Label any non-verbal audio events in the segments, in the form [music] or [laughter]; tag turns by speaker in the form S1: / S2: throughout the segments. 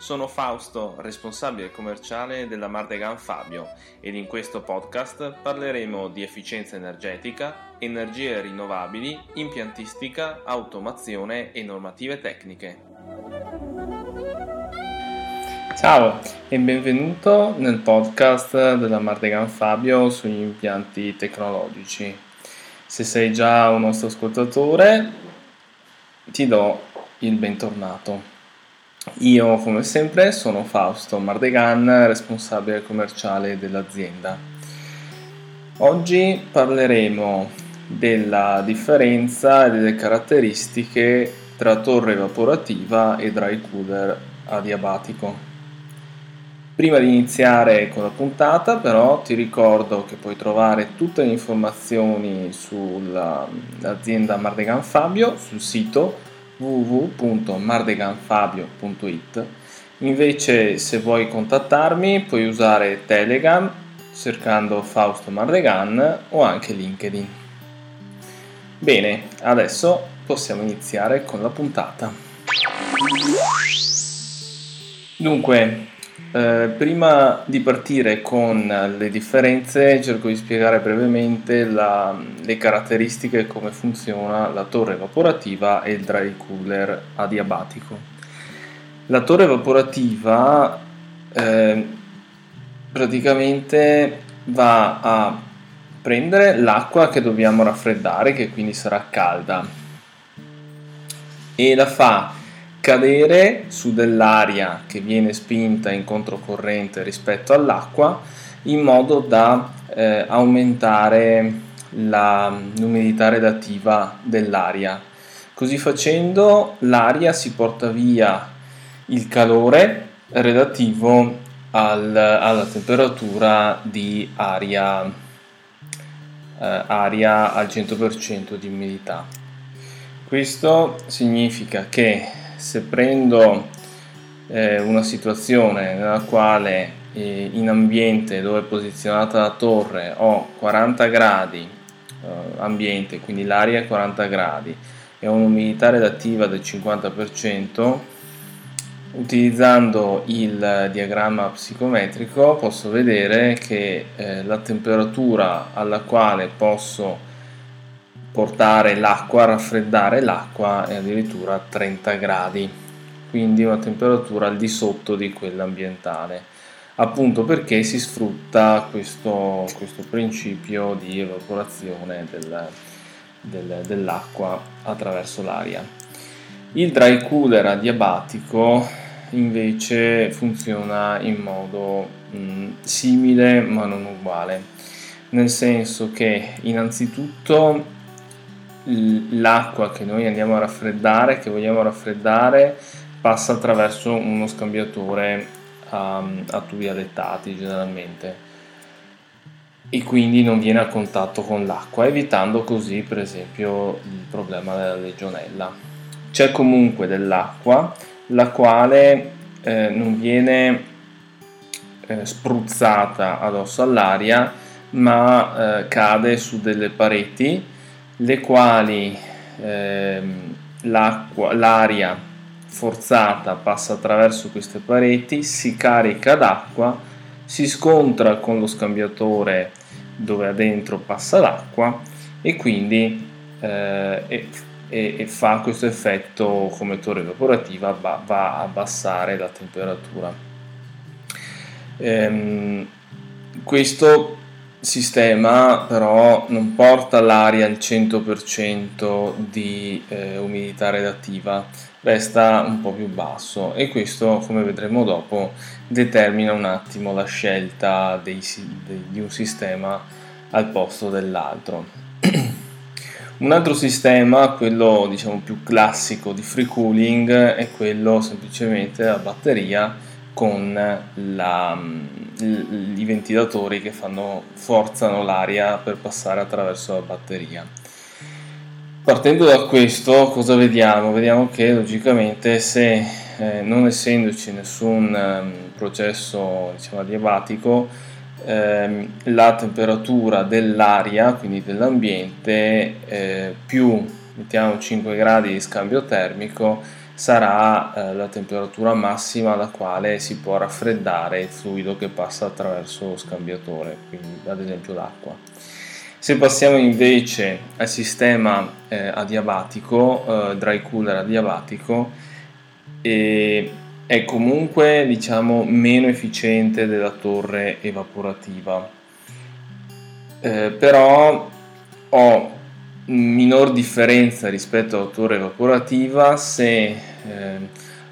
S1: Sono Fausto, responsabile commerciale della Mardegan Fabio ed in questo podcast parleremo di efficienza energetica, energie rinnovabili, impiantistica, automazione e normative tecniche. Ciao e benvenuto nel podcast della Mardegan Fabio sugli impianti tecnologici. Se sei già un nostro ascoltatore, ti do il bentornato. Io, come sempre, sono Fausto Mardegan, responsabile commerciale dell'azienda. Oggi parleremo della differenza e delle caratteristiche tra torre evaporativa e dry cooler adiabatico. Prima di iniziare con la puntata però ti ricordo che puoi trovare tutte le informazioni sull'azienda Mardegan Fabio sul sito www.mardeganfabio.it Invece se vuoi contattarmi puoi usare Telegram cercando Fausto Mardegan o anche LinkedIn. Bene, adesso possiamo iniziare con la puntata. Dunque, eh, prima di partire con le differenze cerco di spiegare brevemente la, le caratteristiche e come funziona la torre evaporativa e il dry cooler adiabatico. La torre evaporativa eh, praticamente va a prendere l'acqua che dobbiamo raffreddare, che quindi sarà calda, e la fa cadere su dell'aria che viene spinta in controcorrente rispetto all'acqua in modo da eh, aumentare l'umidità relativa dell'aria. Così facendo l'aria si porta via il calore relativo al, alla temperatura di aria, eh, aria al 100% di umidità. Questo significa che se prendo eh, una situazione nella quale eh, in ambiente dove è posizionata la torre ho 40 gradi eh, ambiente, quindi l'aria è 40 gradi e ho un'umidità relativa del 50%, utilizzando il diagramma psicometrico posso vedere che eh, la temperatura alla quale posso portare l'acqua, raffreddare l'acqua è addirittura 30 gradi, quindi una temperatura al di sotto di quella ambientale, appunto perché si sfrutta questo, questo principio di evaporazione del, del, dell'acqua attraverso l'aria. Il dry cooler adiabatico invece funziona in modo mh, simile ma non uguale, nel senso che innanzitutto l'acqua che noi andiamo a raffreddare, che vogliamo raffreddare, passa attraverso uno scambiatore a, a tubi alettati generalmente e quindi non viene a contatto con l'acqua, evitando così per esempio il problema della legionella. C'è comunque dell'acqua la quale eh, non viene eh, spruzzata addosso all'aria ma eh, cade su delle pareti le quali ehm, l'aria forzata passa attraverso queste pareti, si carica d'acqua, si scontra con lo scambiatore dove adentro passa l'acqua e quindi eh, e, e, e fa questo effetto come torre evaporativa, va, va a abbassare la temperatura. Ehm, questo sistema però non porta l'aria al 100% di eh, umidità relativa, resta un po' più basso e questo come vedremo dopo determina un attimo la scelta dei, dei, di un sistema al posto dell'altro. [clears throat] un altro sistema, quello diciamo più classico di free cooling, è quello semplicemente a batteria con la, i ventilatori che fanno, forzano l'aria per passare attraverso la batteria. Partendo da questo, cosa vediamo? Vediamo che logicamente se eh, non essendoci nessun um, processo diciamo, adiabatico, ehm, la temperatura dell'aria, quindi dell'ambiente, eh, più mettiamo 5 gradi di scambio termico, sarà eh, la temperatura massima alla quale si può raffreddare il fluido che passa attraverso lo scambiatore, quindi ad esempio l'acqua. Se passiamo invece al sistema eh, adiabatico, eh, dry cooler adiabatico, e è comunque diciamo meno efficiente della torre evaporativa. Eh, però ho minor differenza rispetto alla torre evaporativa se eh,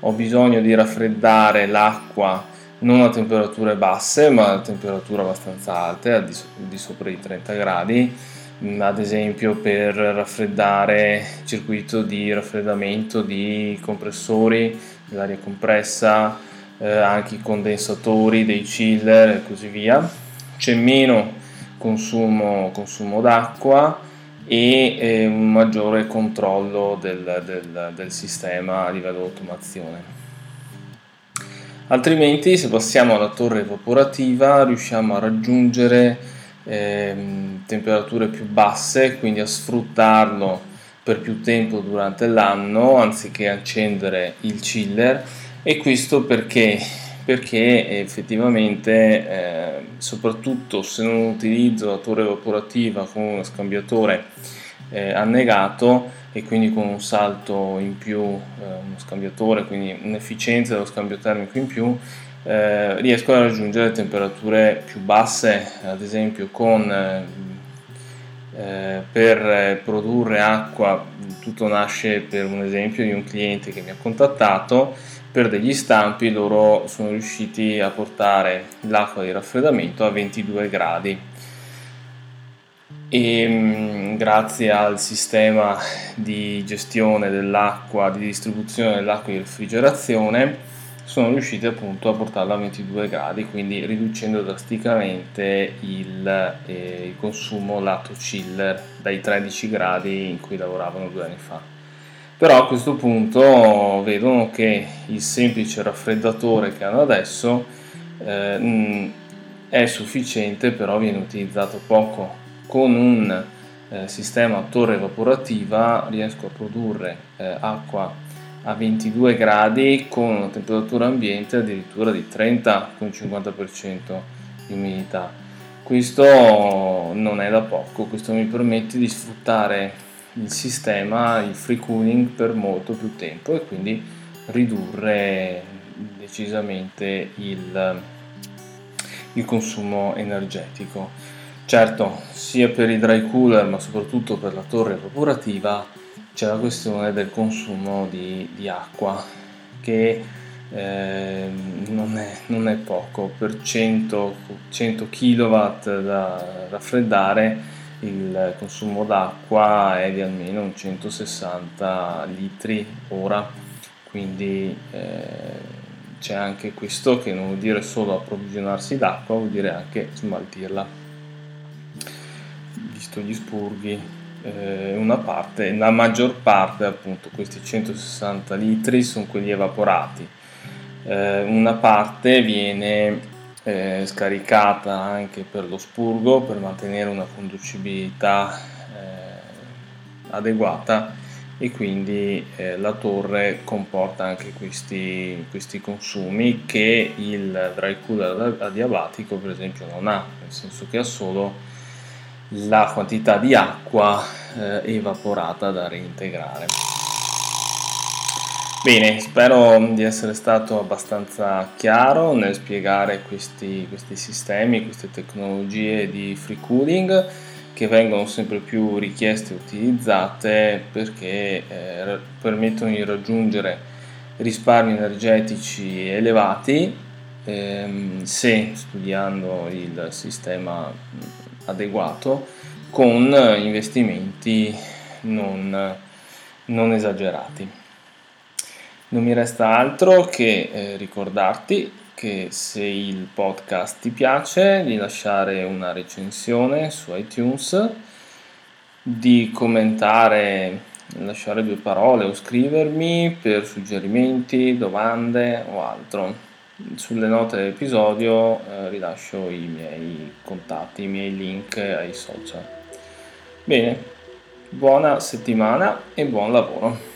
S1: ho bisogno di raffreddare l'acqua non a temperature basse ma a temperature abbastanza alte, al di, so- di sopra i 30 gradi, mm, ad esempio per raffreddare il circuito di raffreddamento di compressori dell'aria compressa, eh, anche i condensatori dei chiller e così via. C'è meno consumo, consumo d'acqua e eh, un maggiore controllo del, del, del sistema a livello di automazione. Altrimenti, se passiamo alla torre evaporativa, riusciamo a raggiungere eh, temperature più basse, quindi a sfruttarlo per più tempo durante l'anno anziché accendere il chiller e questo perché? Perché effettivamente, eh, soprattutto se non utilizzo la torre evaporativa con uno scambiatore eh, annegato, e quindi con un salto in più, eh, uno scambiatore, quindi un'efficienza dello scambio termico in più, eh, riesco a raggiungere temperature più basse, ad esempio con, eh, eh per produrre acqua, tutto nasce per un esempio di un cliente che mi ha contattato, per degli stampi loro sono riusciti a portare l'acqua di raffreddamento a 22 gradi e mm, grazie al sistema di gestione dell'acqua, di distribuzione dell'acqua di refrigerazione, sono riusciti appunto a portarla a 22 gradi, quindi riducendo drasticamente il, eh, il consumo lato chiller dai 13 gradi in cui lavoravano due anni fa. Però a questo punto vedono che il semplice raffreddatore che hanno adesso eh, mm, è sufficiente, però viene utilizzato poco con un eh, sistema a torre evaporativa riesco a produrre eh, acqua a 22 gradi con una temperatura ambiente addirittura di 30 con 50% di umidità. Questo non è da poco, questo mi permette di sfruttare il sistema, il free cooling per molto più tempo e quindi ridurre decisamente il, il consumo energetico. Certo, sia per i dry cooler ma soprattutto per la torre evaporativa c'è la questione del consumo di, di acqua che eh, non, è, non, è, poco, per 100, 100 kW da raffreddare il consumo d'acqua è di almeno 160 litri ora, quindi eh, c'è anche questo che non vuol dire solo approvvigionarsi d'acqua, vuol dire anche smaltirla. Visto gli spurghi, eh, una parte, la maggior parte appunto questi 160 litri sono quelli evaporati, eh, una parte viene eh, scaricata anche per lo spurgo per mantenere una conducibilità eh, adeguata e quindi eh, la torre comporta anche questi, questi, consumi che il dry cooler adiabatico per esempio non ha, nel senso che ha solo la quantità di acqua eh, evaporata da reintegrare. Bene, spero di essere stato abbastanza chiaro nel spiegare questi, questi sistemi, queste tecnologie di free cooling che vengono sempre più richieste e utilizzate perché eh, permettono di raggiungere risparmi energetici elevati ehm, se studiando il sistema adeguato con investimenti non, non esagerati. Non mi resta altro che eh, ricordarti che se il podcast ti piace di lasciare una recensione su iTunes di commentare, lasciare due parole o scrivermi per suggerimenti, domande o altro. Sulle note dell'episodio eh, rilascio i miei contatti, i miei link ai social. Bene, buona settimana e buon lavoro.